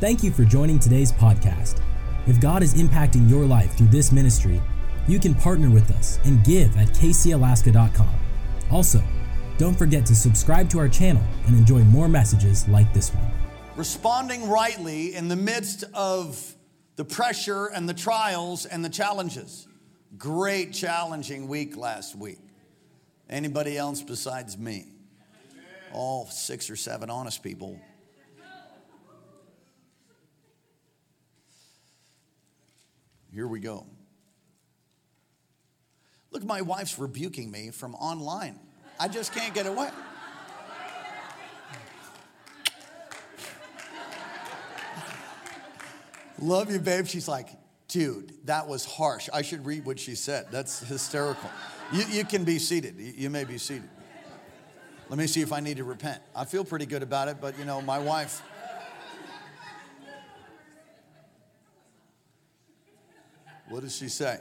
Thank you for joining today's podcast. If God is impacting your life through this ministry, you can partner with us and give at kcalaska.com. Also, don't forget to subscribe to our channel and enjoy more messages like this one. Responding rightly in the midst of the pressure and the trials and the challenges. Great challenging week last week. Anybody else besides me? All six or seven honest people. Here we go. Look, my wife's rebuking me from online. I just can't get away. Love you, babe. She's like, dude, that was harsh. I should read what she said. That's hysterical. You, you can be seated. You, you may be seated. Let me see if I need to repent. I feel pretty good about it, but you know, my wife. What does she say?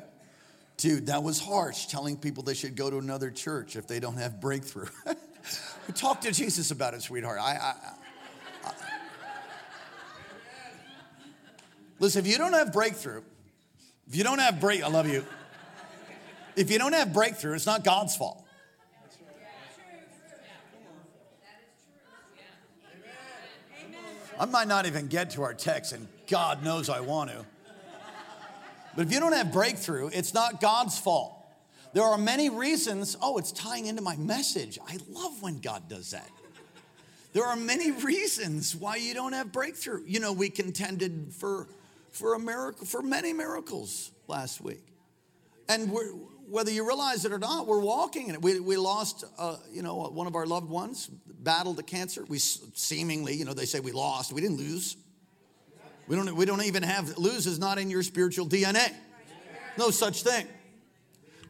Dude, that was harsh, telling people they should go to another church if they don't have breakthrough. Talk to Jesus about it, sweetheart. I, I, I, listen, if you don't have breakthrough, if you don't have break, I love you. If you don't have breakthrough, it's not God's fault. I might not even get to our text, and God knows I want to. But if you don't have breakthrough, it's not God's fault. There are many reasons. Oh, it's tying into my message. I love when God does that. There are many reasons why you don't have breakthrough. You know, we contended for, for a miracle, for many miracles last week. And whether you realize it or not, we're walking in it. We, we lost, uh, you know, one of our loved ones, battled the cancer. We seemingly, you know, they say we lost. We didn't lose. We don't, we don't even have, lose is not in your spiritual DNA. No such thing.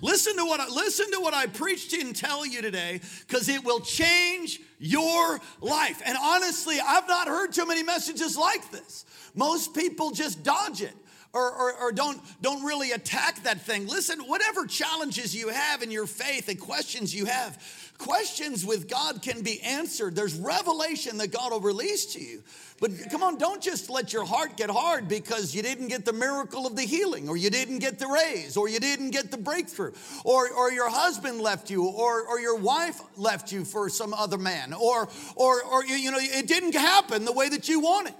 Listen to what I, listen to what I preached and tell you today because it will change your life. And honestly, I've not heard too many messages like this. Most people just dodge it. Or, or, or, don't, don't really attack that thing. Listen, whatever challenges you have in your faith and questions you have, questions with God can be answered. There's revelation that God will release to you. But come on, don't just let your heart get hard because you didn't get the miracle of the healing, or you didn't get the raise, or you didn't get the breakthrough, or, or your husband left you, or, or your wife left you for some other man, or, or, or you know, it didn't happen the way that you wanted.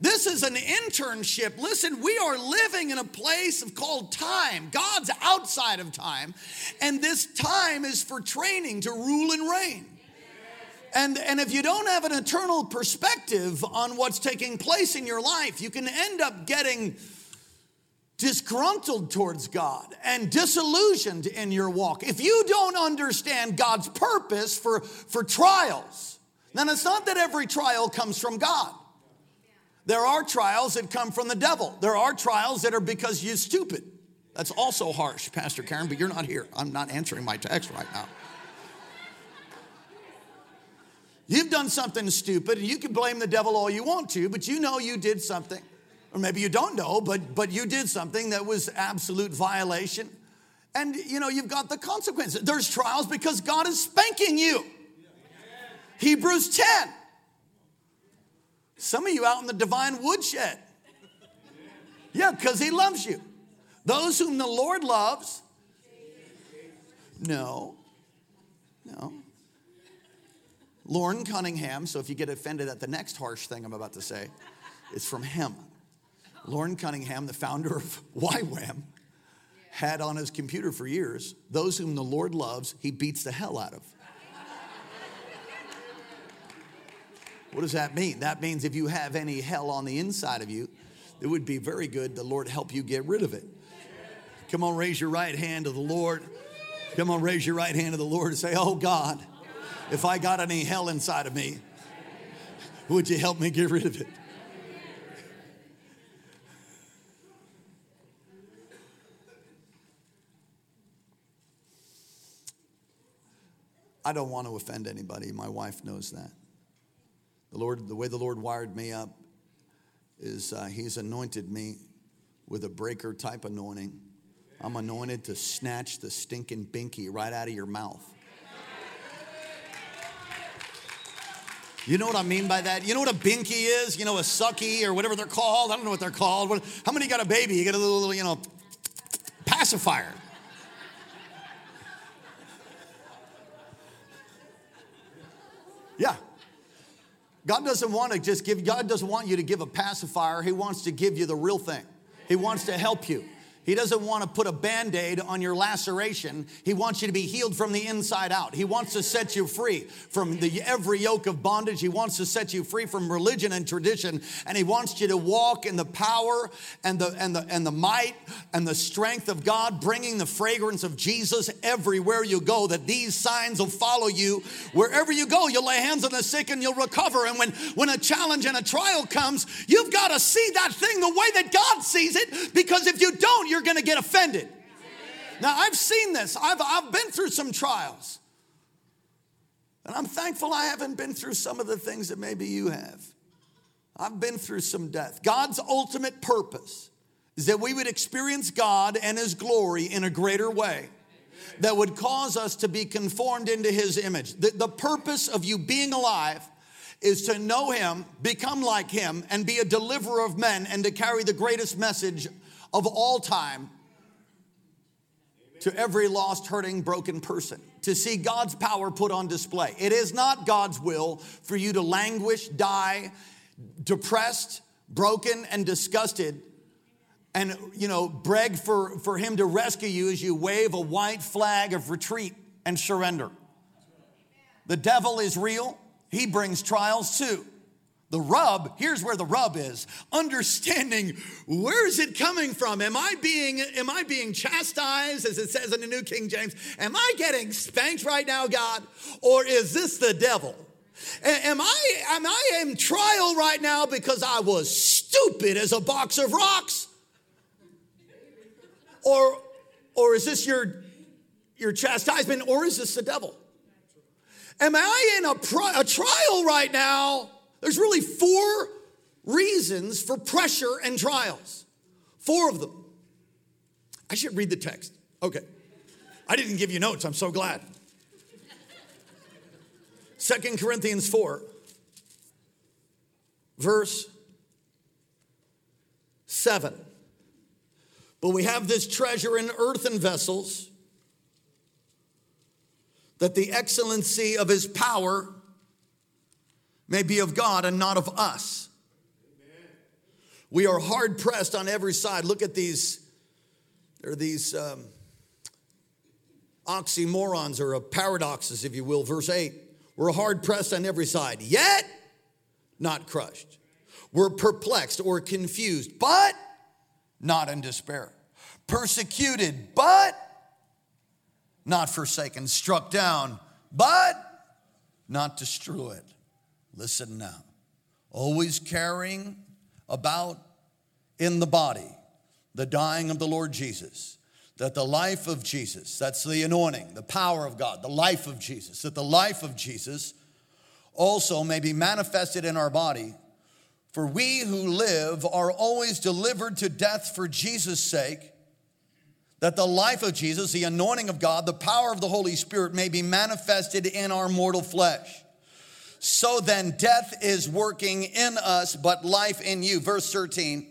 This is an internship. Listen, we are living in a place of called time. God's outside of time, and this time is for training to rule and reign. And, and if you don't have an eternal perspective on what's taking place in your life, you can end up getting disgruntled towards God and disillusioned in your walk. If you don't understand God's purpose for, for trials, then it's not that every trial comes from God. There are trials that come from the devil. There are trials that are because you're stupid. That's also harsh, Pastor Karen, but you're not here. I'm not answering my text right now. You've done something stupid, and you can blame the devil all you want to, but you know you did something. Or maybe you don't know, but, but you did something that was absolute violation. And you know, you've got the consequences. There's trials because God is spanking you. Hebrews 10. Some of you out in the divine woodshed. Yeah, because he loves you. Those whom the Lord loves. No. No. Loren Cunningham, so if you get offended at the next harsh thing I'm about to say, it's from him. Loren Cunningham, the founder of YWAM, had on his computer for years those whom the Lord loves, he beats the hell out of. What does that mean? That means if you have any hell on the inside of you, it would be very good the Lord help you get rid of it. Come on, raise your right hand to the Lord. Come on, raise your right hand to the Lord and say, Oh God, if I got any hell inside of me, would you help me get rid of it? I don't want to offend anybody. My wife knows that. The Lord, the way the Lord wired me up is uh, He's anointed me with a breaker type anointing. I'm anointed to snatch the stinking binky right out of your mouth. You know what I mean by that? You know what a binky is? You know, a sucky or whatever they're called? I don't know what they're called. What, how many got a baby? You get a little, little, you know, pacifier. Yeah. God doesn't want to just give, God doesn't want you to give a pacifier. He wants to give you the real thing. He wants to help you. He doesn't want to put a band aid on your laceration. He wants you to be healed from the inside out. He wants to set you free from the, every yoke of bondage. He wants to set you free from religion and tradition. And He wants you to walk in the power and the, and the, and the might and the strength of God, bringing the fragrance of Jesus everywhere you go. That these signs will follow you wherever you go. You'll lay hands on the sick and you'll recover. And when, when a challenge and a trial comes, you've got to see that thing the way that God sees it because if you don't, you're going to get offended. Now, I've seen this, I've, I've been through some trials. And I'm thankful I haven't been through some of the things that maybe you have. I've been through some death. God's ultimate purpose is that we would experience God and His glory in a greater way that would cause us to be conformed into His image. The, the purpose of you being alive is to know Him, become like Him, and be a deliverer of men and to carry the greatest message of all time to every lost, hurting, broken person, to see God's power put on display. It is not God's will for you to languish, die, depressed, broken, and disgusted, and you know, beg for, for Him to rescue you as you wave a white flag of retreat and surrender. The devil is real, he brings trials too. The rub, here's where the rub is. Understanding where is it coming from? Am I being am I being chastised as it says in the New King James? Am I getting spanked right now, God? Or is this the devil? Am I am I in trial right now because I was stupid as a box of rocks? Or or is this your your chastisement or is this the devil? Am I in a, pri- a trial right now there's really four reasons for pressure and trials. Four of them. I should read the text. Okay. I didn't give you notes. I'm so glad. Second Corinthians 4, verse 7. But we have this treasure in earthen vessels, that the excellency of his power may be of God and not of us. We are hard pressed on every side. Look at these, there are these um, oxymorons or paradoxes, if you will. Verse 8 We're hard pressed on every side, yet not crushed. We're perplexed or confused, but not in despair. Persecuted, but not forsaken. Struck down, but not destroyed. Listen now. Always carrying about in the body the dying of the Lord Jesus, that the life of Jesus, that's the anointing, the power of God, the life of Jesus, that the life of Jesus also may be manifested in our body. For we who live are always delivered to death for Jesus' sake, that the life of Jesus, the anointing of God, the power of the Holy Spirit may be manifested in our mortal flesh. So then, death is working in us, but life in you. Verse 13.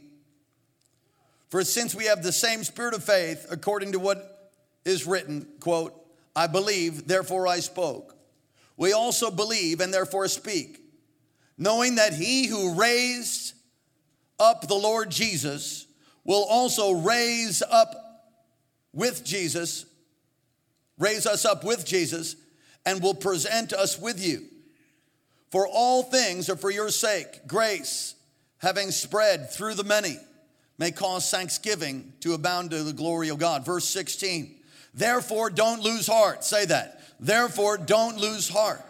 For since we have the same spirit of faith, according to what is written, quote, I believe, therefore I spoke. We also believe and therefore speak, knowing that he who raised up the Lord Jesus will also raise up with Jesus, raise us up with Jesus, and will present us with you. For all things are for your sake. Grace, having spread through the many, may cause thanksgiving to abound to the glory of God. Verse 16. Therefore, don't lose heart. Say that. Therefore, don't lose heart.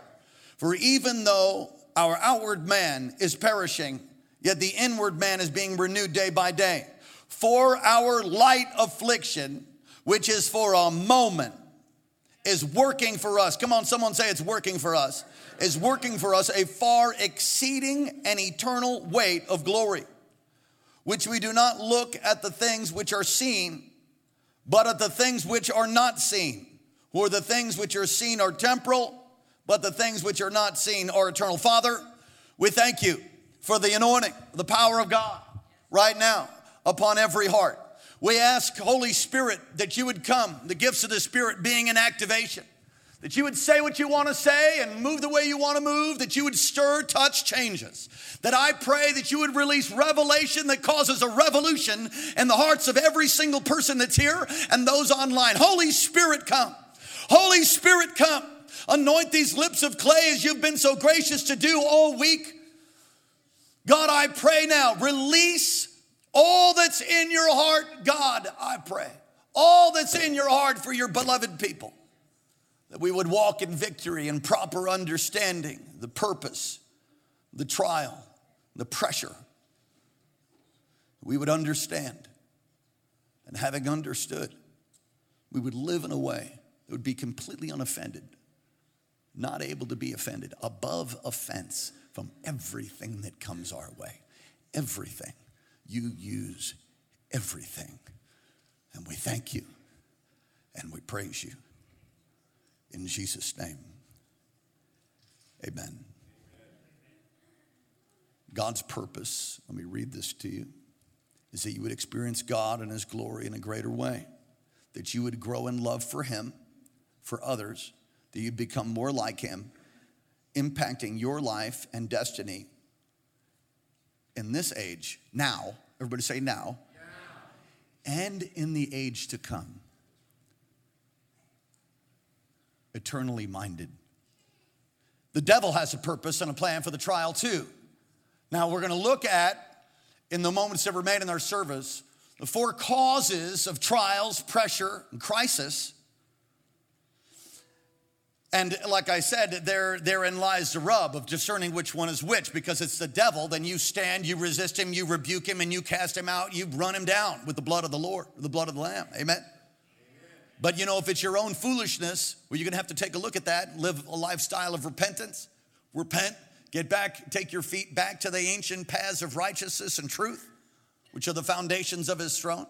For even though our outward man is perishing, yet the inward man is being renewed day by day. For our light affliction, which is for a moment, is working for us. Come on, someone say it's working for us is working for us a far exceeding and eternal weight of glory, which we do not look at the things which are seen, but at the things which are not seen. For the things which are seen are temporal, but the things which are not seen are eternal. Father, We thank you for the anointing, the power of God right now upon every heart. We ask, Holy Spirit, that you would come, the gifts of the Spirit being in activation, that you would say what you want to say and move the way you want to move, that you would stir, touch, changes. That I pray that you would release revelation that causes a revolution in the hearts of every single person that's here and those online. Holy Spirit, come. Holy Spirit, come. Anoint these lips of clay as you've been so gracious to do all week. God, I pray now, release all that's in your heart, God, I pray. All that's in your heart for your beloved people. That we would walk in victory and proper understanding, the purpose, the trial, the pressure. We would understand. And having understood, we would live in a way that would be completely unoffended, not able to be offended, above offense from everything that comes our way. Everything you use everything. And we thank you and we praise you. In Jesus' name, amen. God's purpose, let me read this to you, is that you would experience God and His glory in a greater way, that you would grow in love for Him, for others, that you'd become more like Him, impacting your life and destiny in this age, now, everybody say now, and in the age to come. Eternally minded. The devil has a purpose and a plan for the trial too. Now, we're going to look at, in the moments that remain in our service, the four causes of trials, pressure, and crisis and like I said, there, therein lies the rub of discerning which one is which, because it's the devil, then you stand, you resist him, you rebuke him, and you cast him out, you run him down with the blood of the Lord, the blood of the Lamb. Amen. But you know, if it's your own foolishness, well, you're gonna have to take a look at that, live a lifestyle of repentance, repent, get back, take your feet back to the ancient paths of righteousness and truth, which are the foundations of his throne.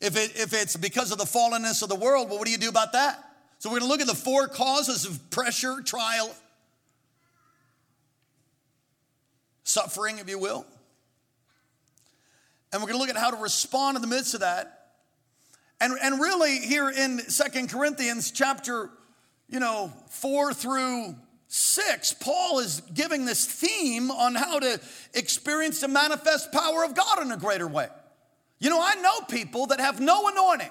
If, it, if it's because of the fallenness of the world, well, what do you do about that? So we're to look at the four causes of pressure, trial, suffering, if you will. And we're to look at how to respond in the midst of that. And, and really, here in Second Corinthians chapter, you know, four through six, Paul is giving this theme on how to experience the manifest power of God in a greater way. You know, I know people that have no anointing.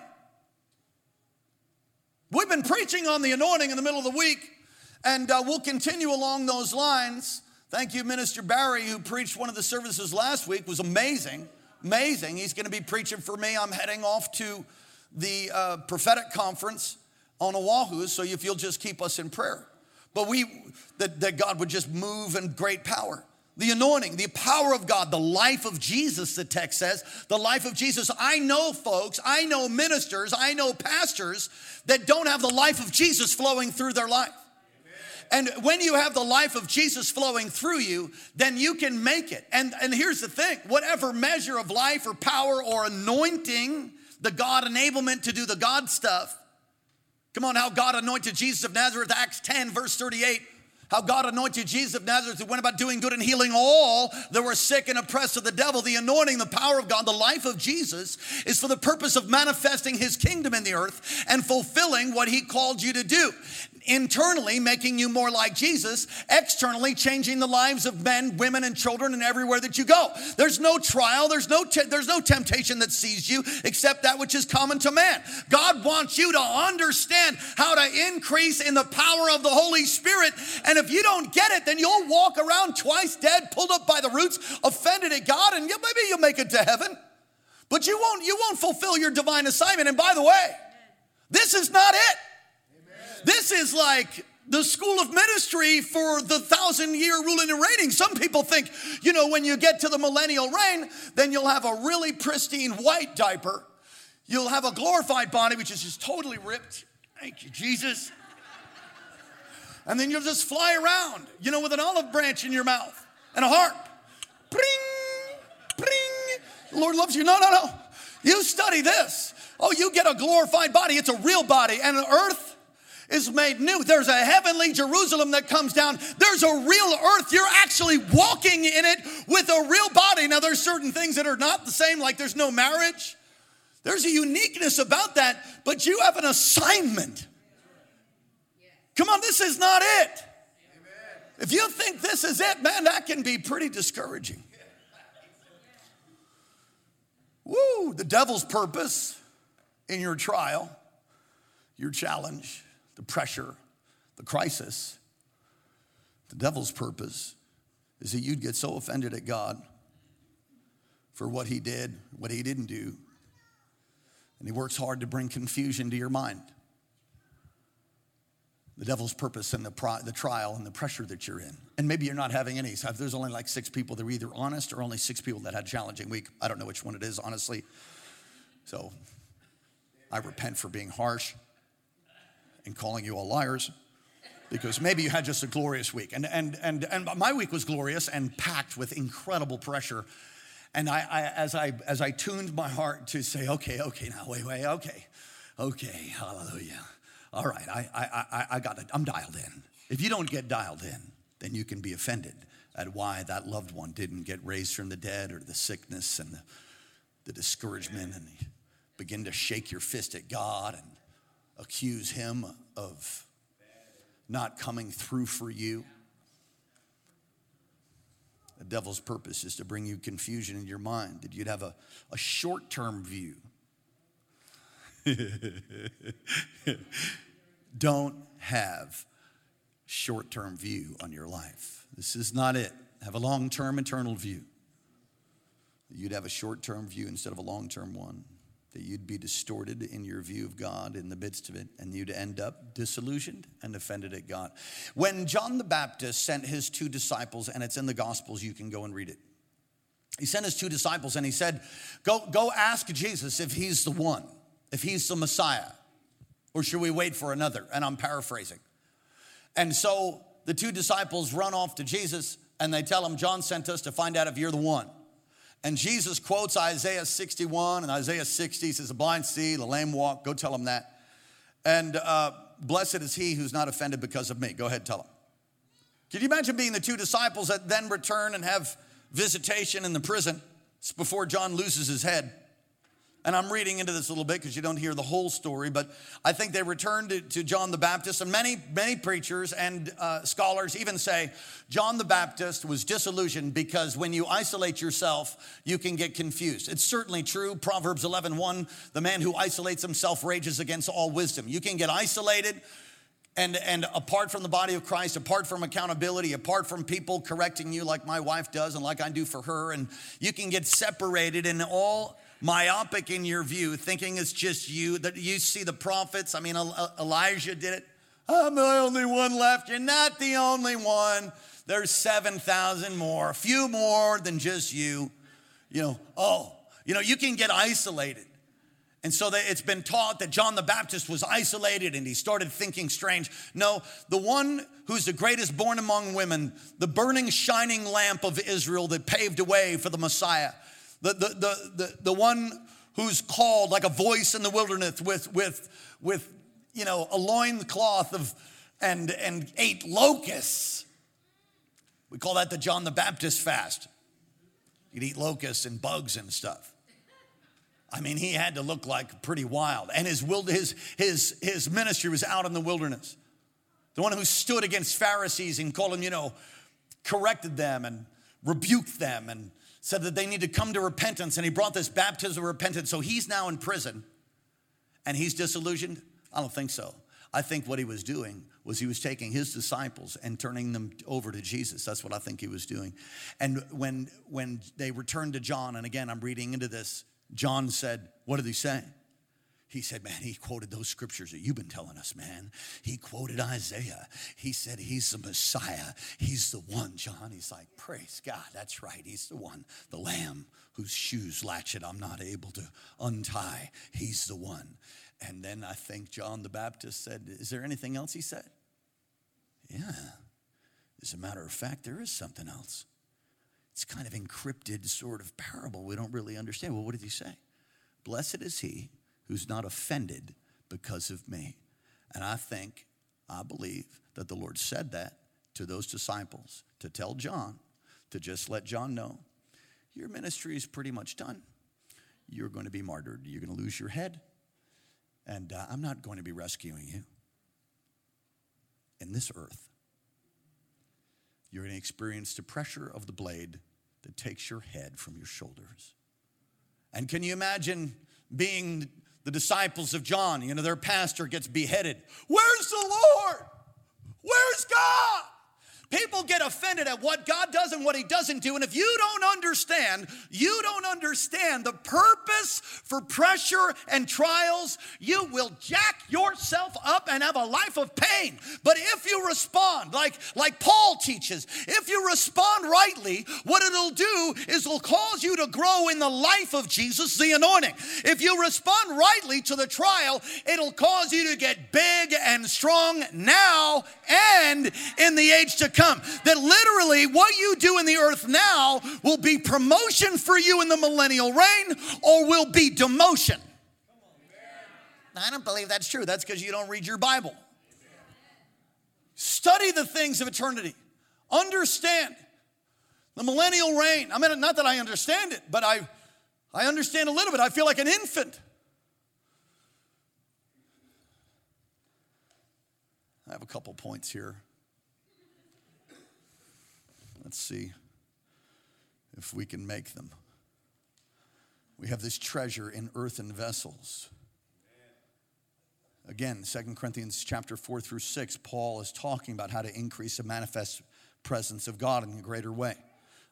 We've been preaching on the anointing in the middle of the week, and uh, we'll continue along those lines. Thank you, Minister Barry, who preached one of the services last week. It was amazing, amazing. He's going to be preaching for me. I'm heading off to the uh, prophetic conference on Oahu, so if you'll just keep us in prayer. But we, that, that God would just move in great power the anointing, the power of God, the life of Jesus, the text says, the life of Jesus. I know folks, I know ministers, I know pastors that don't have the life of Jesus flowing through their life. And when you have the life of Jesus flowing through you, then you can make it. And, and here's the thing whatever measure of life or power or anointing, the God enablement to do the God stuff, come on, how God anointed Jesus of Nazareth, Acts 10, verse 38 how God anointed Jesus of Nazareth, who went about doing good and healing all that were sick and oppressed of the devil. The anointing, the power of God, the life of Jesus is for the purpose of manifesting his kingdom in the earth and fulfilling what he called you to do internally making you more like Jesus, externally changing the lives of men, women, and children and everywhere that you go. There's no trial, there's no, te- there's no temptation that sees you except that which is common to man. God wants you to understand how to increase in the power of the Holy Spirit. And if you don't get it, then you'll walk around twice dead, pulled up by the roots, offended at God, and maybe you'll make it to heaven. But you won't, you won't fulfill your divine assignment. And by the way, this is not it. This is like the school of ministry for the thousand year ruling and reigning. Some people think, you know, when you get to the millennial reign, then you'll have a really pristine white diaper. You'll have a glorified body, which is just totally ripped. Thank you, Jesus. And then you'll just fly around, you know, with an olive branch in your mouth and a harp. Bring, bring. The Lord loves you. No, no, no. You study this. Oh, you get a glorified body. It's a real body. And an earth is made new. There's a heavenly Jerusalem that comes down. There's a real earth. You're actually walking in it with a real body. Now, there's certain things that are not the same, like there's no marriage. There's a uniqueness about that, but you have an assignment. Come on, this is not it. If you think this is it, man, that can be pretty discouraging. Woo, the devil's purpose in your trial, your challenge, the pressure, the crisis, the devil's purpose is that you'd get so offended at God for what he did, what he didn't do. And he works hard to bring confusion to your mind. The devil's purpose and the, pri- the trial and the pressure that you're in. And maybe you're not having any. So there's only like six people that are either honest or only six people that had a challenging week. I don't know which one it is, honestly. So I repent for being harsh and calling you all liars because maybe you had just a glorious week. And, and, and, and my week was glorious and packed with incredible pressure. And I, I, as, I, as I tuned my heart to say, okay, okay, now, wait, wait, okay, okay, hallelujah. All right, I, I, I, I got it. I'm dialed in. If you don't get dialed in, then you can be offended at why that loved one didn't get raised from the dead or the sickness and the, the discouragement and begin to shake your fist at God and accuse him of not coming through for you. The devil's purpose is to bring you confusion in your mind, that you'd have a, a short term view. Don't have short term view on your life. This is not it. Have a long term eternal view. You'd have a short term view instead of a long term one that you'd be distorted in your view of God in the midst of it, and you'd end up disillusioned and offended at God. When John the Baptist sent his two disciples, and it's in the Gospels, you can go and read it. He sent his two disciples and he said, Go, go ask Jesus if he's the one, if he's the Messiah, or should we wait for another? And I'm paraphrasing. And so the two disciples run off to Jesus and they tell him, John sent us to find out if you're the one. And Jesus quotes Isaiah 61 and Isaiah 60 says, The blind see, the lame walk. Go tell them that. And uh, blessed is he who's not offended because of me. Go ahead, tell him. Can you imagine being the two disciples that then return and have visitation in the prison? It's before John loses his head. And I'm reading into this a little bit because you don't hear the whole story, but I think they returned to, to John the Baptist, and many, many preachers and uh, scholars even say John the Baptist was disillusioned because when you isolate yourself, you can get confused. It's certainly true. Proverbs 11 1, the man who isolates himself rages against all wisdom. You can get isolated and, and apart from the body of Christ, apart from accountability, apart from people correcting you like my wife does and like I do for her, and you can get separated and all myopic in your view, thinking it's just you, that you see the prophets. I mean, Elijah did it. I'm the only one left. You're not the only one. There's 7,000 more, a few more than just you. You know, oh, you know, you can get isolated. And so it's been taught that John the Baptist was isolated and he started thinking strange. No, the one who's the greatest born among women, the burning, shining lamp of Israel that paved a way for the Messiah, the, the, the, the, the one who's called like a voice in the wilderness with, with, with you know, a loincloth of, and, and ate locusts. We call that the John the Baptist fast. You'd eat locusts and bugs and stuff. I mean, he had to look like pretty wild. And his, his, his, his ministry was out in the wilderness. The one who stood against Pharisees and called them, you know, corrected them and rebuked them and said that they need to come to repentance, and he brought this baptism of repentance. So he's now in prison and he's disillusioned? I don't think so. I think what he was doing was he was taking his disciples and turning them over to Jesus. That's what I think he was doing. And when when they returned to John, and again I'm reading into this, John said, What did he say? He said, Man, he quoted those scriptures that you've been telling us, man. He quoted Isaiah. He said, He's the Messiah. He's the one, John. He's like, Praise God. That's right. He's the one, the lamb whose shoes latchet I'm not able to untie. He's the one. And then I think John the Baptist said, Is there anything else he said? Yeah. As a matter of fact, there is something else. It's kind of encrypted sort of parable. We don't really understand. Well, what did he say? Blessed is he who's not offended because of me. And I think I believe that the Lord said that to those disciples to tell John, to just let John know, your ministry is pretty much done. You're going to be martyred. You're going to lose your head. And uh, I'm not going to be rescuing you in this earth. You're going to experience the pressure of the blade that takes your head from your shoulders. And can you imagine being the disciples of John? You know, their pastor gets beheaded. Where's the Lord? Where's God? People get offended at what God does and what He doesn't do. And if you don't understand, you don't understand the purpose for pressure and trials, you will jack yourself up and have a life of pain. But if you respond, like, like Paul teaches, if you respond rightly, what it'll do is it'll cause you to grow in the life of Jesus, the anointing. If you respond rightly to the trial, it'll cause you to get big and strong now and in the age to come. That literally what you do in the earth now will be promotion for you in the millennial reign or will be demotion. I don't believe that's true. That's because you don't read your Bible. Study the things of eternity. Understand the millennial reign. I mean, not that I understand it, but I, I understand a little bit. I feel like an infant. I have a couple points here. Let's see if we can make them. We have this treasure in earthen vessels. Again, Second Corinthians chapter 4 through 6, Paul is talking about how to increase the manifest presence of God in a greater way.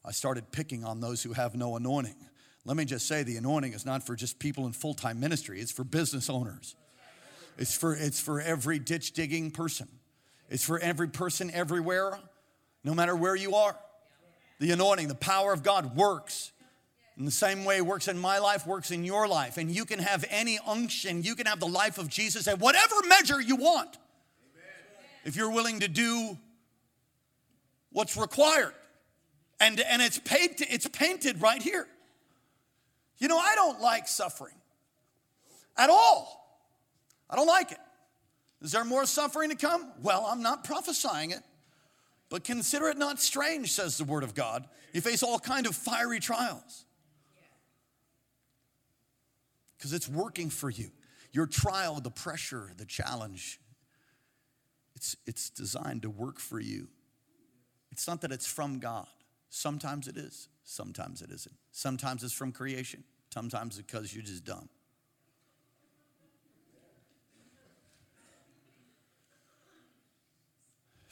I started picking on those who have no anointing. Let me just say the anointing is not for just people in full-time ministry, it's for business owners. It's for it's for every ditch digging person. It's for every person everywhere, no matter where you are. The anointing, the power of God works. In the same way it works in my life, works in your life. And you can have any unction, you can have the life of Jesus at whatever measure you want. Amen. If you're willing to do what's required. And, and it's, paid to, it's painted right here. You know, I don't like suffering at all. I don't like it. Is there more suffering to come? Well, I'm not prophesying it. But consider it not strange, says the word of God. You face all kind of fiery trials. Because it's working for you. Your trial, the pressure, the challenge, it's, it's designed to work for you. It's not that it's from God. Sometimes it is, sometimes it isn't. Sometimes it's from creation, sometimes it's because you're just dumb.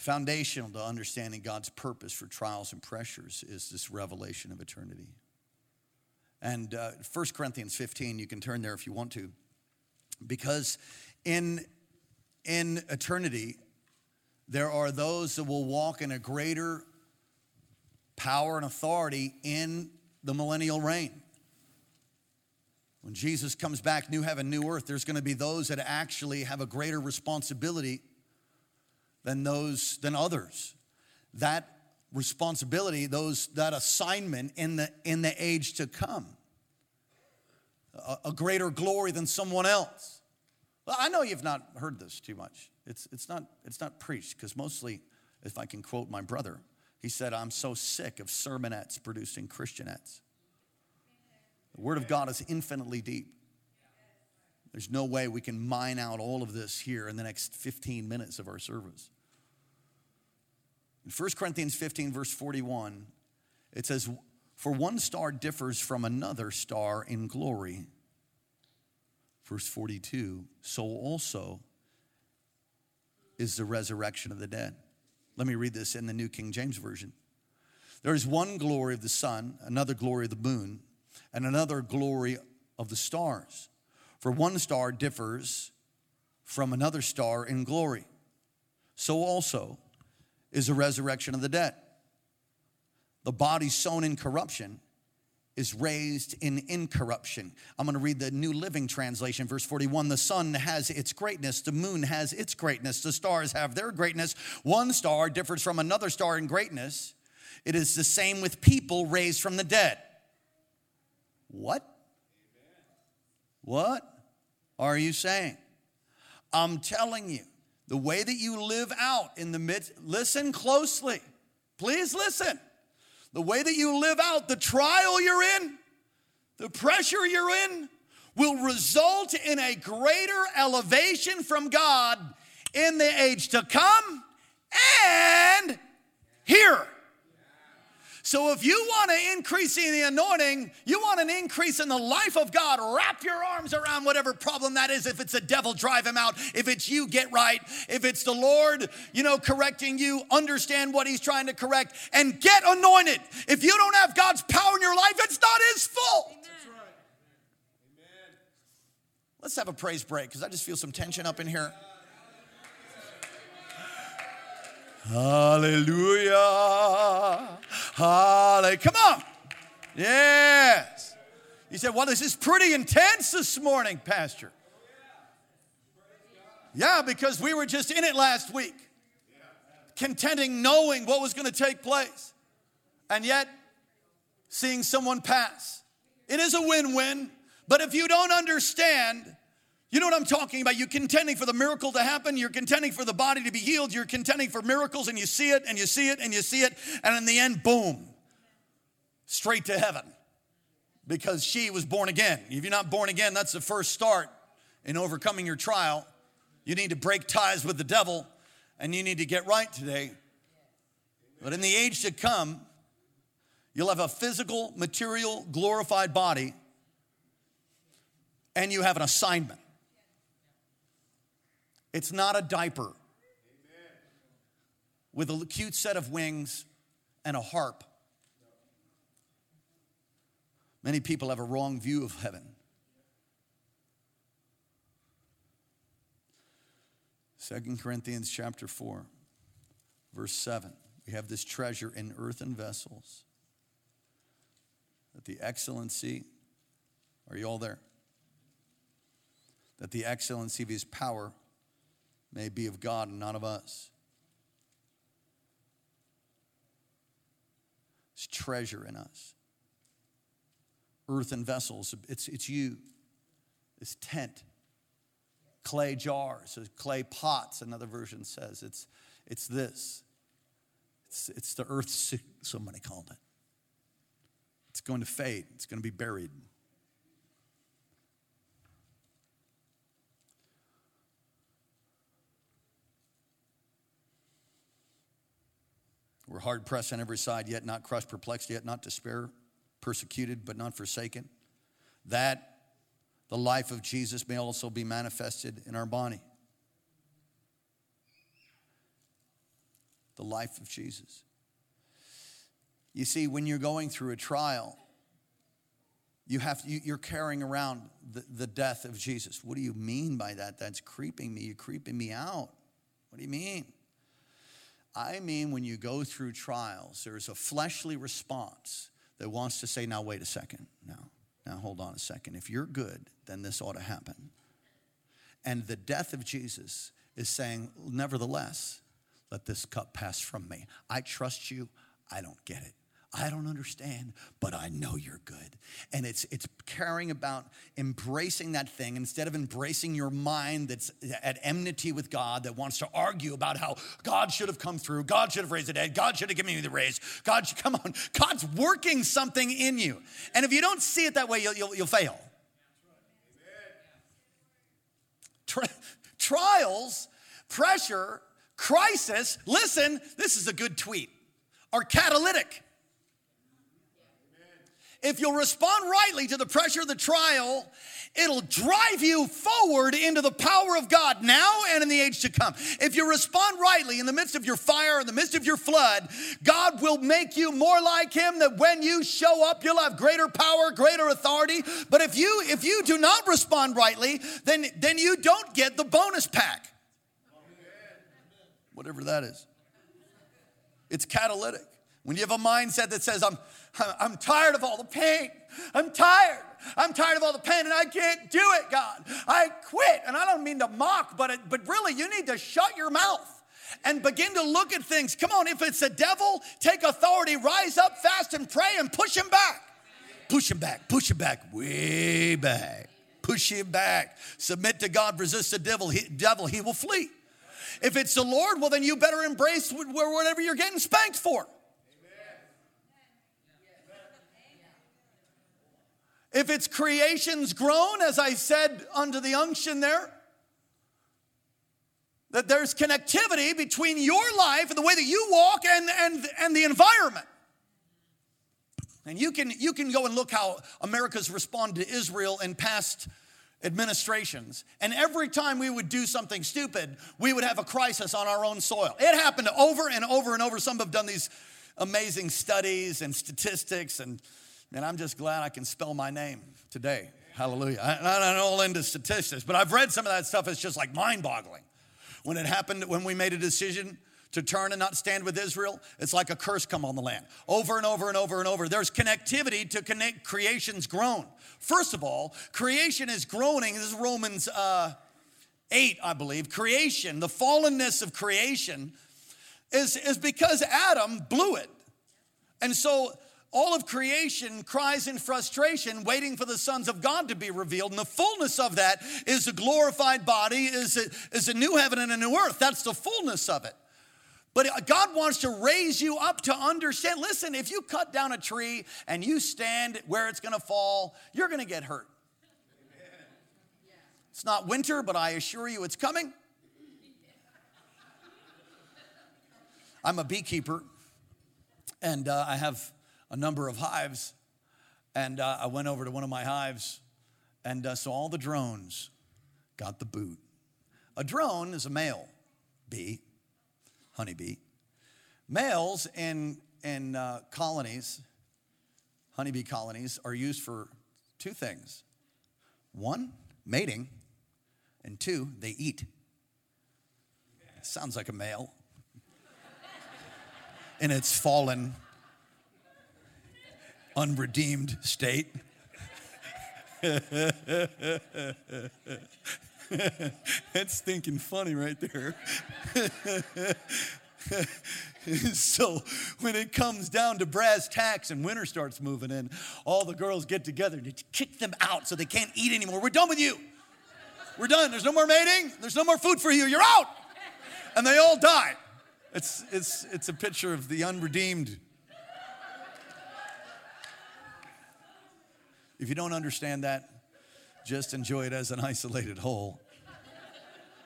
Foundational to understanding God's purpose for trials and pressures is this revelation of eternity. And uh, 1 Corinthians 15, you can turn there if you want to, because in, in eternity, there are those that will walk in a greater power and authority in the millennial reign. When Jesus comes back, new heaven, new earth, there's going to be those that actually have a greater responsibility than those than others. That responsibility, those that assignment in the in the age to come. A, a greater glory than someone else. Well, I know you've not heard this too much. It's it's not it's not preached because mostly, if I can quote my brother, he said, "I'm so sick of sermonettes producing Christianettes." The Word of God is infinitely deep. There's no way we can mine out all of this here in the next 15 minutes of our service. In 1 Corinthians 15, verse 41, it says, For one star differs from another star in glory. Verse 42, so also is the resurrection of the dead. Let me read this in the New King James Version. There is one glory of the sun, another glory of the moon, and another glory of the stars. For one star differs from another star in glory. So also is a resurrection of the dead. The body sown in corruption is raised in incorruption. I'm going to read the New Living Translation, verse 41. The sun has its greatness, the moon has its greatness, the stars have their greatness. One star differs from another star in greatness. It is the same with people raised from the dead. What? What are you saying? I'm telling you, the way that you live out in the midst, listen closely. Please listen. The way that you live out the trial you're in, the pressure you're in, will result in a greater elevation from God in the age to come and here. So if you want an increase in the anointing, you want an increase in the life of God, wrap your arms around whatever problem that is. If it's a devil, drive him out. If it's you, get right. If it's the Lord, you know, correcting you, understand what he's trying to correct and get anointed. If you don't have God's power in your life, it's not his fault. Let's have a praise break because I just feel some tension up in here. Hallelujah. Hallelujah. Come on. Yes. You said, well, this is pretty intense this morning, Pastor. Yeah, because we were just in it last week, contending, knowing what was going to take place, and yet seeing someone pass. It is a win win, but if you don't understand you know what I'm talking about? You're contending for the miracle to happen. You're contending for the body to be healed. You're contending for miracles, and you see it, and you see it, and you see it. And in the end, boom, straight to heaven because she was born again. If you're not born again, that's the first start in overcoming your trial. You need to break ties with the devil, and you need to get right today. But in the age to come, you'll have a physical, material, glorified body, and you have an assignment. It's not a diaper with a cute set of wings and a harp. Many people have a wrong view of heaven. Second Corinthians chapter 4, verse 7. We have this treasure in earthen vessels. That the excellency, are you all there? That the excellency of his power may be of God and not of us. It's treasure in us. Earthen vessels, it's, it's you. It's tent. Clay jars, clay pots, another version says. It's, it's this. It's, it's the earth somebody called it. It's going to fade, it's going to be buried. We're hard pressed on every side, yet not crushed, perplexed, yet not despair, persecuted, but not forsaken. That the life of Jesus may also be manifested in our body. The life of Jesus. You see, when you're going through a trial, you have you're carrying around the, the death of Jesus. What do you mean by that? That's creeping me. You're creeping me out. What do you mean? I mean, when you go through trials, there's a fleshly response that wants to say, now, wait a second. Now, now, hold on a second. If you're good, then this ought to happen. And the death of Jesus is saying, nevertheless, let this cup pass from me. I trust you. I don't get it. I don't understand, but I know you're good. And it's it's caring about embracing that thing instead of embracing your mind that's at enmity with God that wants to argue about how God should have come through, God should have raised the dead, God should have given me the raise. God should come on. God's working something in you. And if you don't see it that way, you'll, you'll, you'll fail. Tri- trials, pressure, crisis, listen, this is a good tweet, are catalytic. If you'll respond rightly to the pressure of the trial, it'll drive you forward into the power of God now and in the age to come. If you respond rightly in the midst of your fire, in the midst of your flood, God will make you more like him that when you show up you'll have greater power, greater authority. But if you if you do not respond rightly, then then you don't get the bonus pack. Whatever that is. It's catalytic. When you have a mindset that says I'm I'm tired of all the pain. I'm tired. I'm tired of all the pain and I can't do it, God. I quit. And I don't mean to mock, but, it, but really, you need to shut your mouth and begin to look at things. Come on, if it's a devil, take authority, rise up fast and pray and push him back. Push him back, push him back, way back. Push him back. Submit to God, resist the devil, he, devil, he will flee. If it's the Lord, well, then you better embrace whatever you're getting spanked for. If it's creation's groan, as I said under the unction there, that there's connectivity between your life and the way that you walk and, and, and the environment. And you can, you can go and look how America's responded to Israel in past administrations. And every time we would do something stupid, we would have a crisis on our own soil. It happened over and over and over. Some have done these amazing studies and statistics, and man, I'm just glad I can spell my name today. Hallelujah. I, I'm not all into statistics, but I've read some of that stuff. It's just like mind boggling. When it happened, when we made a decision to turn and not stand with Israel, it's like a curse come on the land. Over and over and over and over. There's connectivity to connect creation's groan. First of all, creation is groaning. This is Romans uh, 8, I believe. Creation, the fallenness of creation, is, is because Adam blew it. And so all of creation cries in frustration, waiting for the sons of God to be revealed. And the fullness of that is a glorified body, is a, is a new heaven and a new earth. That's the fullness of it. But God wants to raise you up to understand. Listen, if you cut down a tree and you stand where it's going to fall, you're going to get hurt. It's not winter, but I assure you it's coming. I'm a beekeeper, and uh, I have a number of hives. And uh, I went over to one of my hives, and uh, so all the drones got the boot. A drone is a male bee, honeybee. Males in, in uh, colonies, honeybee colonies, are used for two things one, mating, and two, they eat. Sounds like a male. and its fallen unredeemed state. That's thinking funny right there. so when it comes down to brass tacks and winter starts moving in, all the girls get together to kick them out so they can't eat anymore. We're done with you. We're done. There's no more mating. There's no more food for you. You're out. And they all die. It's, it's, it's a picture of the unredeemed If you don't understand that, just enjoy it as an isolated whole.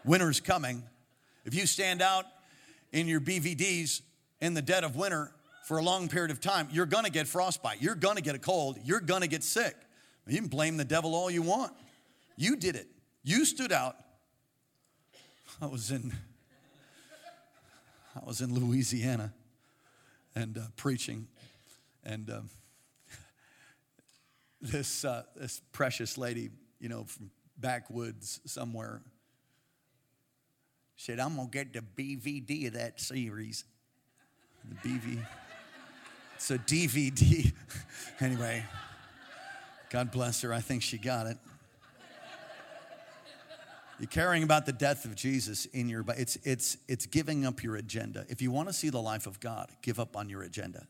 Winter's coming. If you stand out in your BVDs in the dead of winter for a long period of time, you're gonna get frostbite. You're gonna get a cold. You're gonna get sick. You can blame the devil all you want. You did it. You stood out. I was in I was in Louisiana and uh, preaching, and uh, this, uh, this precious lady, you know, from backwoods somewhere, said, I'm going to get the BVD of that series. The BV. It's a DVD. anyway, God bless her. I think she got it. You're caring about the death of Jesus in your it's it's it's giving up your agenda. If you want to see the life of God, give up on your agenda. Amen.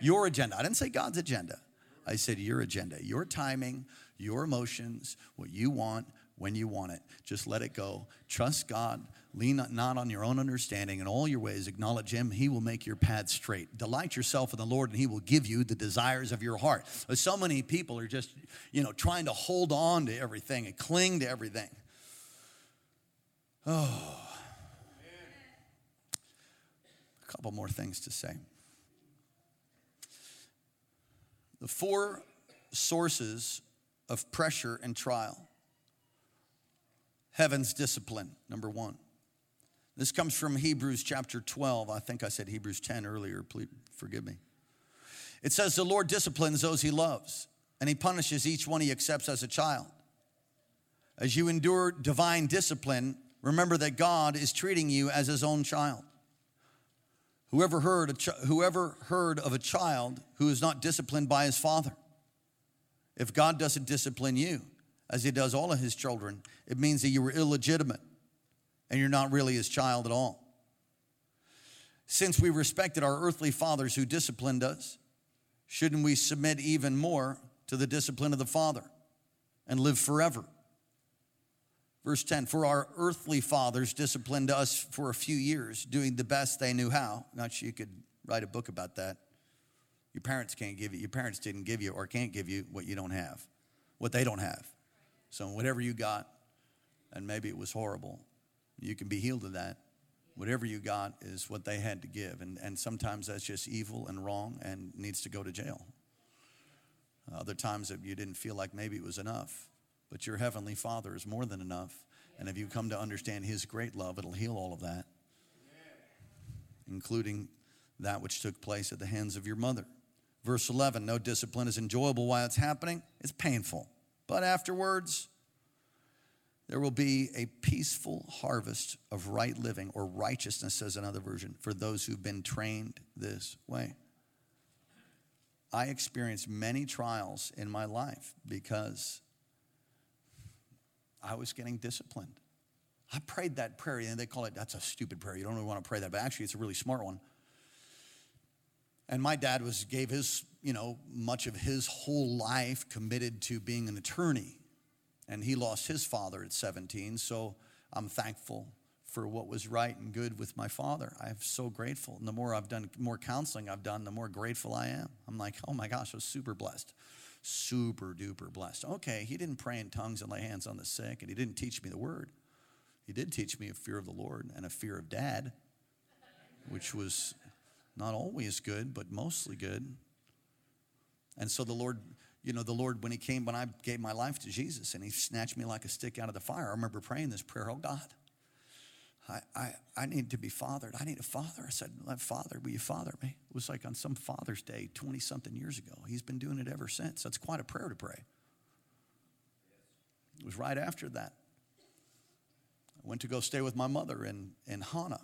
Your agenda. I didn't say God's agenda. I said, Your agenda, your timing, your emotions, what you want, when you want it. Just let it go. Trust God. Lean not on your own understanding. In all your ways, acknowledge Him. He will make your path straight. Delight yourself in the Lord, and He will give you the desires of your heart. So many people are just, you know, trying to hold on to everything and cling to everything. Oh. A couple more things to say. The four sources of pressure and trial. Heaven's discipline, number one. This comes from Hebrews chapter 12. I think I said Hebrews 10 earlier. Please forgive me. It says, The Lord disciplines those he loves, and he punishes each one he accepts as a child. As you endure divine discipline, remember that God is treating you as his own child. Whoever heard, ch- whoever heard of a child who is not disciplined by his father? If God doesn't discipline you, as he does all of his children, it means that you were illegitimate and you're not really his child at all. Since we respected our earthly fathers who disciplined us, shouldn't we submit even more to the discipline of the Father and live forever? Verse 10 For our earthly fathers disciplined us for a few years, doing the best they knew how. Not sure you could write a book about that. Your parents can't give you, your parents didn't give you or can't give you what you don't have, what they don't have. So, whatever you got, and maybe it was horrible, you can be healed of that. Whatever you got is what they had to give. And, and sometimes that's just evil and wrong and needs to go to jail. Other times that you didn't feel like maybe it was enough. But your heavenly Father is more than enough. And if you come to understand His great love, it'll heal all of that, including that which took place at the hands of your mother. Verse 11 No discipline is enjoyable while it's happening, it's painful. But afterwards, there will be a peaceful harvest of right living or righteousness, says another version, for those who've been trained this way. I experienced many trials in my life because I was getting disciplined. I prayed that prayer, and they call it, that's a stupid prayer. You don't really want to pray that, but actually, it's a really smart one. And my dad was gave his, you know, much of his whole life committed to being an attorney. And he lost his father at 17, so I'm thankful for what was right and good with my father. I'm so grateful. And the more I've done, more counseling I've done, the more grateful I am. I'm like, oh my gosh, I was super blessed. Super duper blessed. Okay, he didn't pray in tongues and lay hands on the sick, and he didn't teach me the word. He did teach me a fear of the Lord and a fear of dad, which was not always good, but mostly good. And so the Lord, you know, the Lord, when He came, when I gave my life to Jesus and He snatched me like a stick out of the fire, I remember praying this prayer, oh God, I, I, I need to be fathered. I need a father. I said, Father, will you father me? It was like on some Father's Day 20 something years ago. He's been doing it ever since. That's quite a prayer to pray. It was right after that. I went to go stay with my mother in, in Hana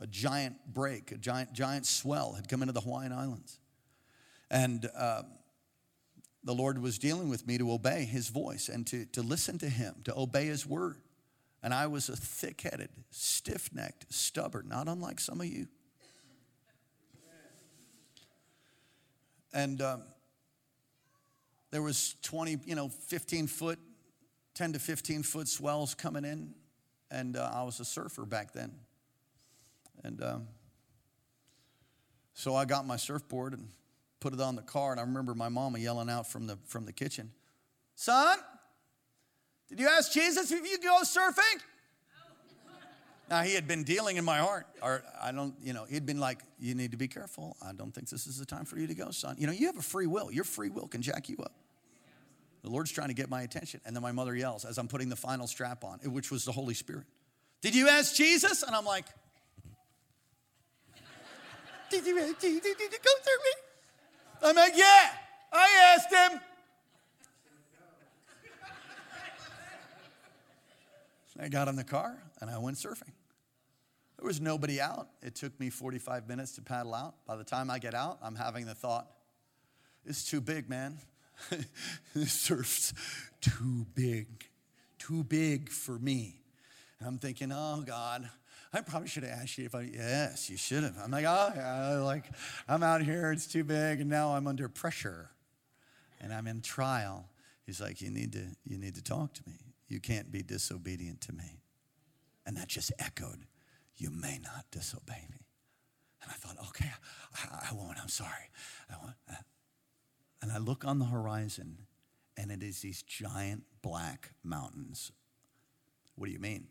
a giant break, a giant, giant swell had come into the Hawaiian Islands. And uh, the Lord was dealing with me to obey his voice and to, to listen to him, to obey his word. And I was a thick headed, stiff necked, stubborn, not unlike some of you. And um, there was 20, you know, 15 foot, 10 to 15 foot swells coming in. And uh, I was a surfer back then. And um, so I got my surfboard and put it on the car. And I remember my mama yelling out from the, from the kitchen, Son, did you ask Jesus if you go surfing? Now he had been dealing in my heart, or I don't, you know, he'd been like, "You need to be careful. I don't think this is the time for you to go, son. You know, you have a free will. Your free will can jack you up." The Lord's trying to get my attention, and then my mother yells as I'm putting the final strap on, which was the Holy Spirit. Did you ask Jesus? And I'm like, did you, did, did, did you go through me? I'm like, yeah, I asked him. I got in the car and I went surfing. There was nobody out. It took me 45 minutes to paddle out. By the time I get out, I'm having the thought, it's too big, man. this surf's too big, too big for me. And I'm thinking, oh God, I probably should have asked you if I, yes, you should have. I'm like, oh, yeah, like, I'm out here, it's too big, and now I'm under pressure and I'm in trial. He's like, you need to, you need to talk to me. You can't be disobedient to me. And that just echoed, you may not disobey me. And I thought, okay, I, I won't, I'm sorry. I won't. And I look on the horizon, and it is these giant black mountains. What do you mean?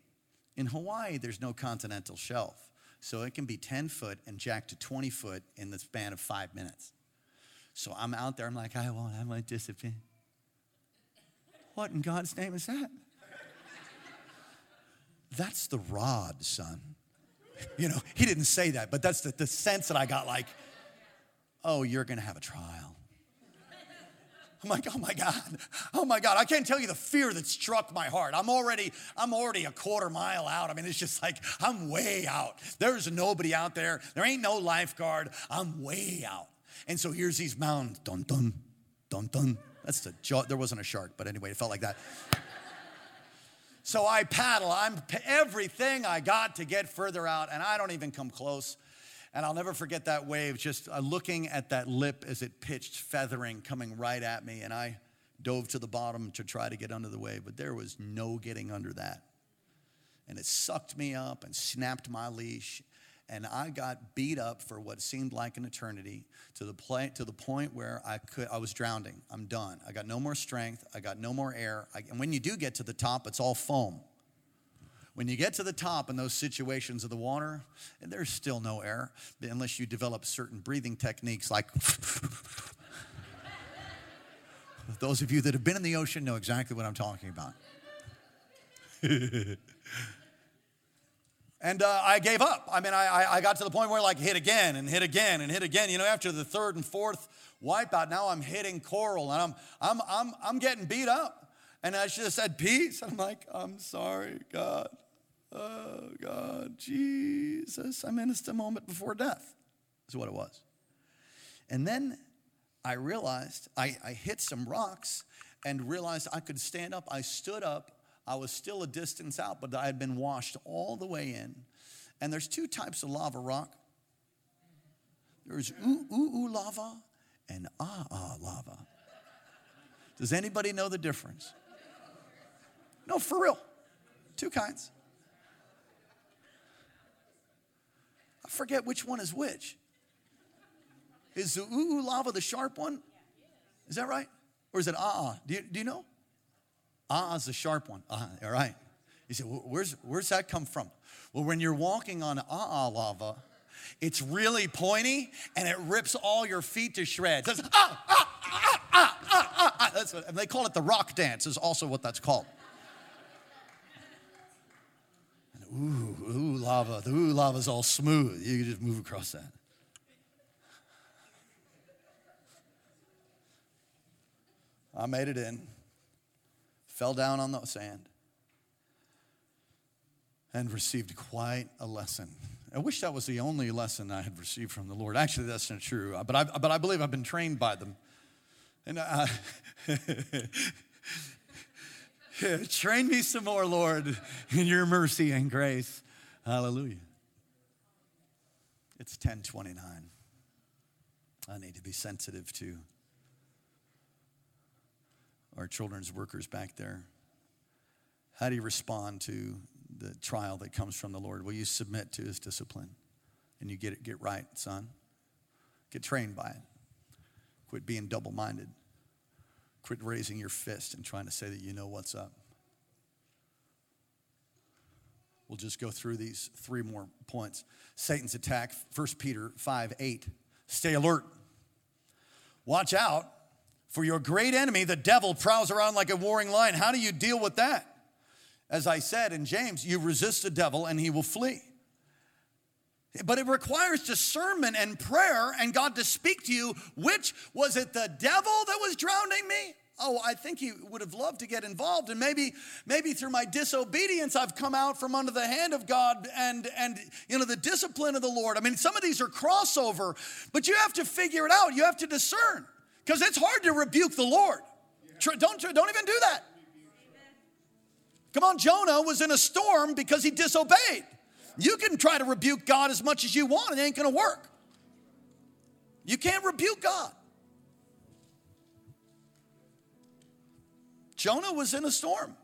In Hawaii, there's no continental shelf. So it can be 10 foot and jack to 20 foot in the span of five minutes. So I'm out there, I'm like, I won't, I might disappear. What in God's name is that? That's the rod, son. You know, he didn't say that, but that's the, the sense that I got like, oh, you're gonna have a trial. I'm like, oh my God, oh my God. I can't tell you the fear that struck my heart. I'm already, I'm already a quarter mile out. I mean, it's just like I'm way out. There's nobody out there. There ain't no lifeguard. I'm way out. And so here's these mountains. Dun dun, dun dun. That's the jaw. There wasn't a shark, but anyway, it felt like that. So I paddle. I'm everything I got to get further out, and I don't even come close. And I'll never forget that wave, just uh, looking at that lip as it pitched, feathering, coming right at me. And I dove to the bottom to try to get under the wave, but there was no getting under that. And it sucked me up and snapped my leash. And I got beat up for what seemed like an eternity to the, point, to the point where I, could, I was drowning. I'm done. I got no more strength. I got no more air. I, and when you do get to the top, it's all foam. When you get to the top in those situations of the water, there's still no air unless you develop certain breathing techniques like Those of you that have been in the ocean know exactly what I'm talking about. and uh, I gave up. I mean, I, I got to the point where like hit again and hit again and hit again. You know, after the third and fourth wipeout, now I'm hitting coral and I'm, I'm, I'm, I'm getting beat up. And I should have said peace. I'm like, I'm sorry, God. Oh, God, Jesus. I mean, the moment before death, is what it was. And then I realized I, I hit some rocks and realized I could stand up. I stood up. I was still a distance out, but I had been washed all the way in. And there's two types of lava rock there's ooh, ooh, ooh lava and ah, ah lava. Does anybody know the difference? No, for real. Two kinds. I forget which one is which. Is the ooh, ooh lava the sharp one? Is that right? Or is it ah ah? Do you, do you know? Ah ah is the sharp one. Ah, all right. You say, well, where's, where's that come from? Well, when you're walking on ah ah lava, it's really pointy and it rips all your feet to shreds. It's, ah, ah, ah, ah, ah, ah, ah. That's what, they call it the rock dance, is also what that's called. And ooh, ooh, lava. The ooh lava's all smooth. You can just move across that. I made it in, fell down on the sand, and received quite a lesson. I wish that was the only lesson I had received from the Lord. Actually, that's not true, uh, but I, but I believe I've been trained by them. And I, uh, train me some more, Lord, in your mercy and grace. Hallelujah. It's 1029. I need to be sensitive to our children's workers back there. How do you respond to the trial that comes from the Lord? Will you submit to his discipline and you get it get right, son? Get trained by it. Quit being double minded. Quit raising your fist and trying to say that you know what's up. We'll just go through these three more points. Satan's attack, 1 Peter 5 8. Stay alert. Watch out for your great enemy, the devil, prowls around like a warring lion. How do you deal with that? As I said in James, you resist the devil and he will flee. But it requires discernment and prayer and God to speak to you. Which was it the devil that was drowning me? Oh, I think he would have loved to get involved. And maybe, maybe through my disobedience, I've come out from under the hand of God and, and you know, the discipline of the Lord. I mean, some of these are crossover, but you have to figure it out. You have to discern. Because it's hard to rebuke the Lord. Don't, don't even do that. Come on, Jonah was in a storm because he disobeyed. You can try to rebuke God as much as you want, it ain't gonna work. You can't rebuke God. Jonah was in a storm.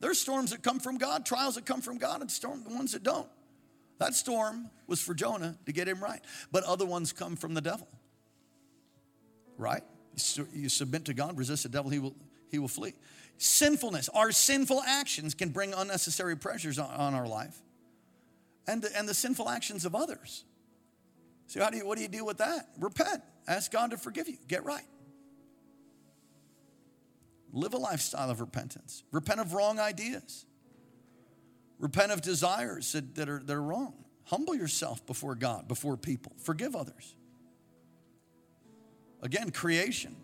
There's storms that come from God, trials that come from God, and storm the ones that don't. That storm was for Jonah to get him right, but other ones come from the devil. Right? You submit to God, resist the devil, he will, he will flee. Sinfulness, our sinful actions can bring unnecessary pressures on, on our life and the, and the sinful actions of others. So, how do you, what do you do with that? Repent. Ask God to forgive you. Get right. Live a lifestyle of repentance. Repent of wrong ideas. Repent of desires that, that, are, that are wrong. Humble yourself before God, before people. Forgive others. Again, creation.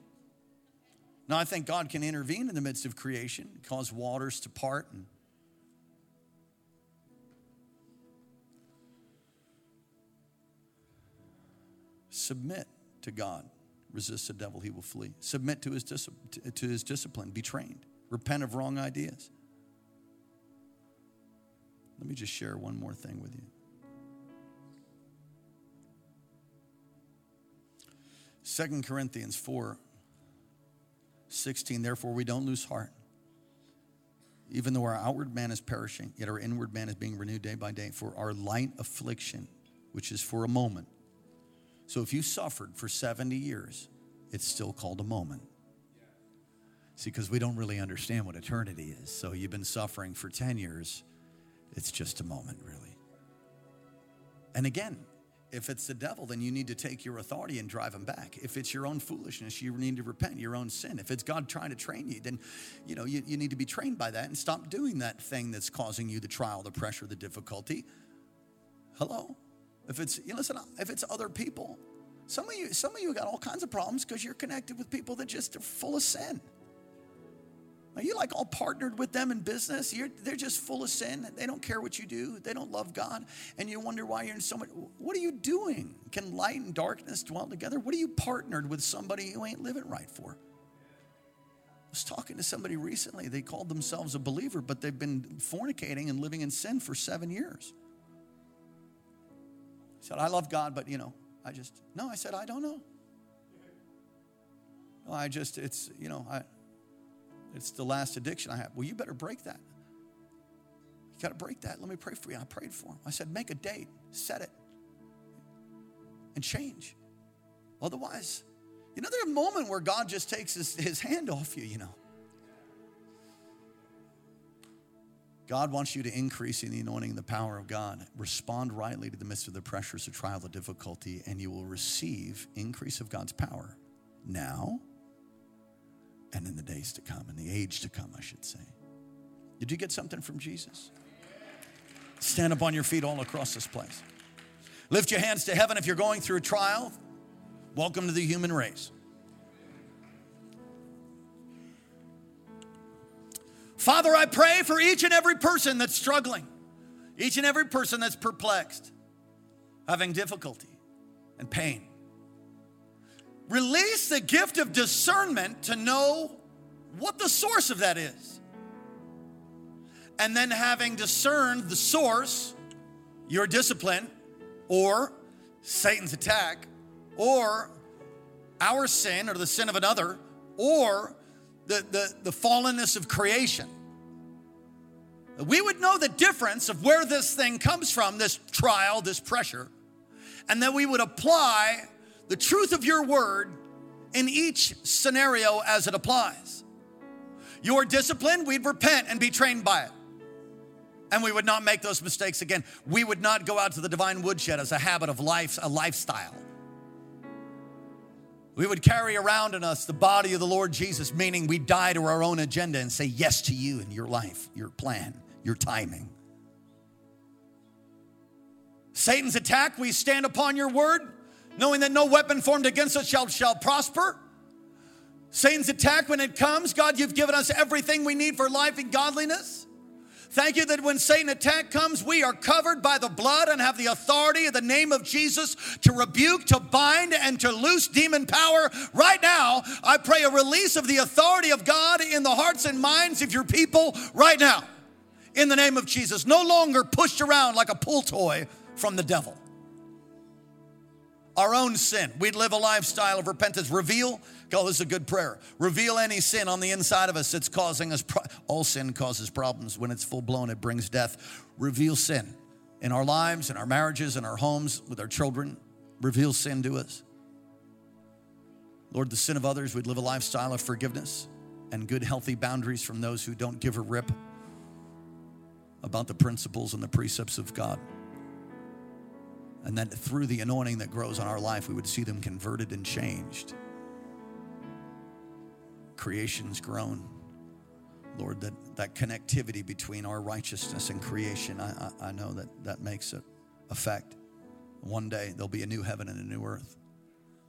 Now, I think God can intervene in the midst of creation, cause waters to part and submit to God. Resist the devil, he will flee. Submit to his, to his discipline. Be trained. Repent of wrong ideas. Let me just share one more thing with you. Second Corinthians 4 16, therefore we don't lose heart. Even though our outward man is perishing, yet our inward man is being renewed day by day. For our light affliction, which is for a moment. So if you suffered for 70 years, it's still called a moment. See, because we don't really understand what eternity is. So you've been suffering for 10 years, it's just a moment, really. And again, if it's the devil, then you need to take your authority and drive him back. If it's your own foolishness, you need to repent your own sin. If it's God trying to train you, then you know you, you need to be trained by that and stop doing that thing that's causing you the trial, the pressure, the difficulty. Hello? If it's you listen, if it's other people, some of you, some of you got all kinds of problems because you're connected with people that just are full of sin. Are you like all partnered with them in business? You're, they're just full of sin. They don't care what you do. They don't love God. And you wonder why you're in so much. What are you doing? Can light and darkness dwell together? What are you partnered with somebody who ain't living right for? I was talking to somebody recently. They called themselves a believer, but they've been fornicating and living in sin for seven years. I said, I love God, but you know, I just, no, I said, I don't know. No, I just, it's, you know, I, it's the last addiction I have. Well, you better break that. You got to break that. Let me pray for you. I prayed for him. I said, make a date, set it, and change. Otherwise, you know, there's a moment where God just takes his, his hand off you, you know. God wants you to increase in the anointing and the power of God. Respond rightly to the midst of the pressures, the trial, the difficulty, and you will receive increase of God's power now and in the days to come, in the age to come, I should say. Did you get something from Jesus? Stand up on your feet all across this place. Lift your hands to heaven if you're going through a trial. Welcome to the human race. Father, I pray for each and every person that's struggling, each and every person that's perplexed, having difficulty and pain. Release the gift of discernment to know what the source of that is. And then, having discerned the source, your discipline, or Satan's attack, or our sin or the sin of another, or the, the, the fallenness of creation. We would know the difference of where this thing comes from, this trial, this pressure, and then we would apply the truth of your word in each scenario as it applies. Your discipline, we'd repent and be trained by it. And we would not make those mistakes again. We would not go out to the divine woodshed as a habit of life, a lifestyle. We would carry around in us the body of the Lord Jesus, meaning we die to our own agenda and say yes to you and your life, your plan, your timing. Satan's attack, we stand upon your word knowing that no weapon formed against us shall, shall prosper. Satan's attack when it comes, God, you've given us everything we need for life and godliness. Thank you that when Satan attack comes, we are covered by the blood and have the authority of the name of Jesus to rebuke, to bind, and to loose demon power. Right now, I pray a release of the authority of God in the hearts and minds of your people right now. In the name of Jesus. No longer pushed around like a pull toy from the devil our own sin. We'd live a lifestyle of repentance. Reveal, God, this is a good prayer. Reveal any sin on the inside of us that's causing us. Pro- All sin causes problems. When it's full blown, it brings death. Reveal sin in our lives, in our marriages, in our homes, with our children. Reveal sin to us. Lord, the sin of others, we'd live a lifestyle of forgiveness and good, healthy boundaries from those who don't give a rip about the principles and the precepts of God and that through the anointing that grows on our life, we would see them converted and changed. Creation's groan. Lord, that, that connectivity between our righteousness and creation, I, I, I know that that makes an effect. One day there'll be a new heaven and a new earth.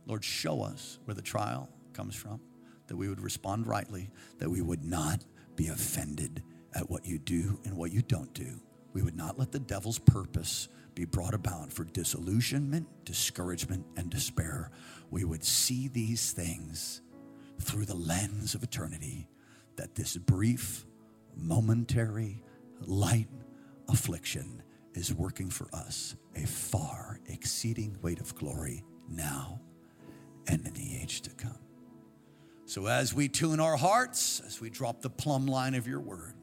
Lord, show us where the trial comes from, that we would respond rightly, that we would not be offended at what you do and what you don't do. We would not let the devil's purpose be brought about for disillusionment, discouragement, and despair, we would see these things through the lens of eternity, that this brief, momentary, light affliction is working for us a far exceeding weight of glory now and in the age to come. So, as we tune our hearts, as we drop the plumb line of your word,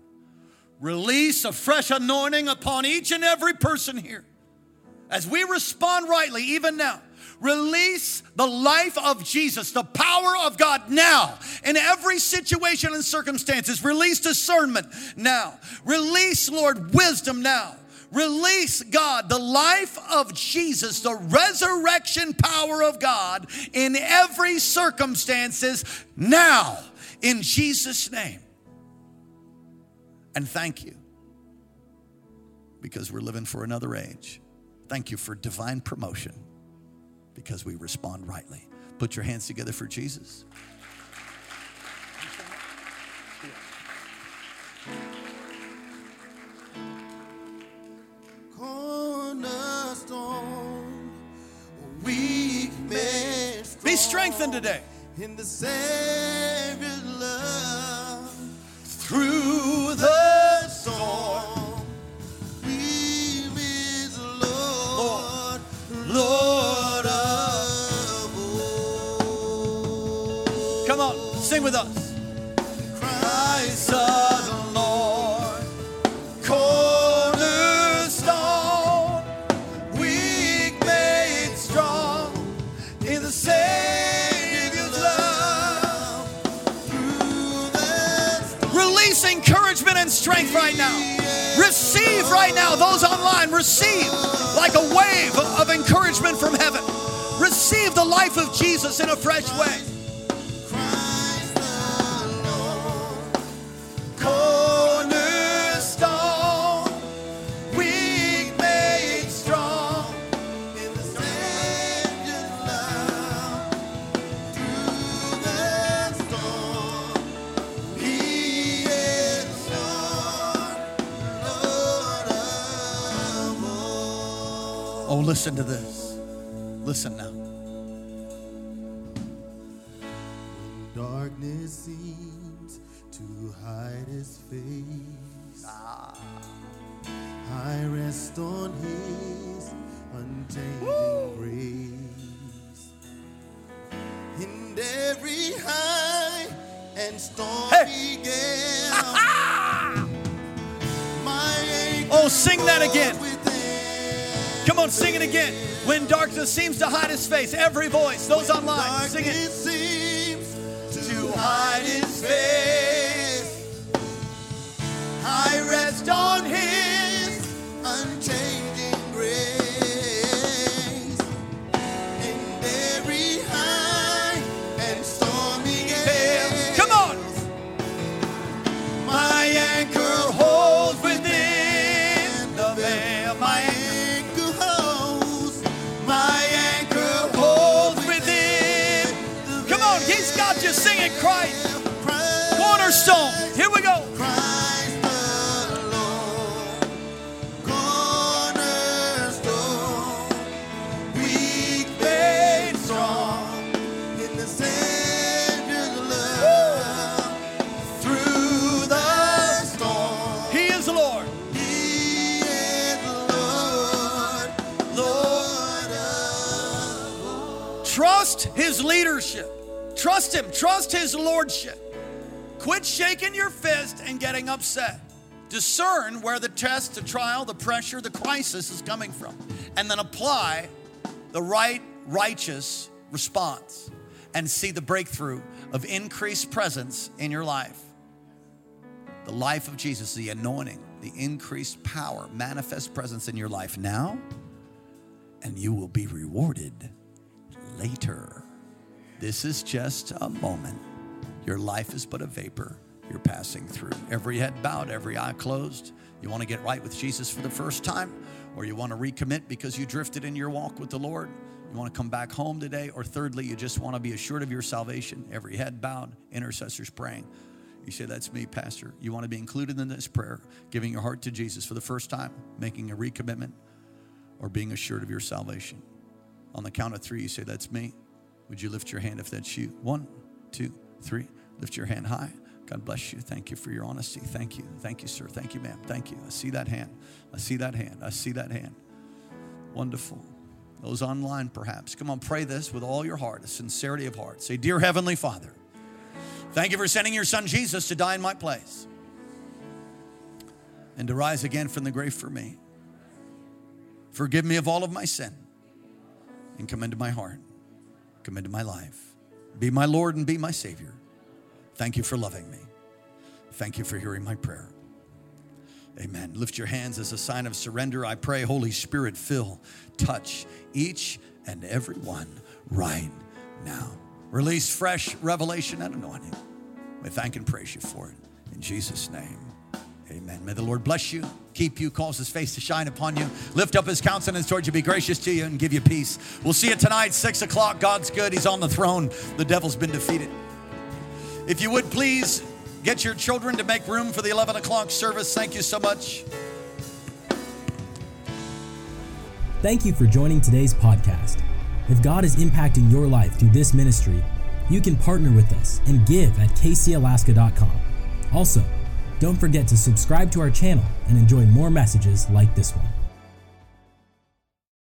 release a fresh anointing upon each and every person here. As we respond rightly, even now, release the life of Jesus, the power of God now in every situation and circumstances. Release discernment now. Release, Lord, wisdom now. Release, God, the life of Jesus, the resurrection power of God in every circumstances now in Jesus' name. And thank you because we're living for another age. Thank you for divine promotion because we respond rightly. Put your hands together for Jesus. cornerstone, weak man Be strengthened today. in the Savior's love. Through with us. Christ the Lord, cornerstone, weak made strong in the Savior's love. Release encouragement and strength right now. Receive right now, those online, receive like a wave of encouragement from heaven. Receive the life of Jesus in a fresh way. Listen to this. Listen now. Again. When darkness seems to hide his face, every voice, those online, sing it. Seems To hide his face, I rest on his. Is the Lord, He is the Lord Lord Trust his leadership. Trust him. Trust his lordship. Quit shaking your fist and getting upset. Discern where the test, the trial, the pressure, the crisis is coming from, and then apply the right, righteous response and see the breakthrough of increased presence in your life. The life of Jesus, the anointing, the increased power, manifest presence in your life now, and you will be rewarded later. This is just a moment. Your life is but a vapor you're passing through. Every head bowed, every eye closed. You want to get right with Jesus for the first time, or you want to recommit because you drifted in your walk with the Lord. You want to come back home today, or thirdly, you just want to be assured of your salvation. Every head bowed, intercessors praying. You say, That's me, Pastor. You want to be included in this prayer, giving your heart to Jesus for the first time, making a recommitment, or being assured of your salvation. On the count of three, you say, That's me. Would you lift your hand if that's you? One, two, three. Lift your hand high. God bless you. Thank you for your honesty. Thank you. Thank you, sir. Thank you, ma'am. Thank you. I see that hand. I see that hand. I see that hand. Wonderful. Those online, perhaps. Come on, pray this with all your heart, a sincerity of heart. Say, Dear Heavenly Father, Thank you for sending your son Jesus to die in my place and to rise again from the grave for me. Forgive me of all of my sin and come into my heart, come into my life. Be my Lord and be my Savior. Thank you for loving me. Thank you for hearing my prayer. Amen. Lift your hands as a sign of surrender. I pray, Holy Spirit, fill, touch each and every one right now. Release fresh revelation and anointing. We thank and praise you for it. In Jesus' name, amen. May the Lord bless you, keep you, cause his face to shine upon you, lift up his countenance towards you, be gracious to you, and give you peace. We'll see you tonight, 6 o'clock. God's good. He's on the throne. The devil's been defeated. If you would please get your children to make room for the 11 o'clock service. Thank you so much. Thank you for joining today's podcast. If God is impacting your life through this ministry, you can partner with us and give at kcalaska.com. Also, don't forget to subscribe to our channel and enjoy more messages like this one.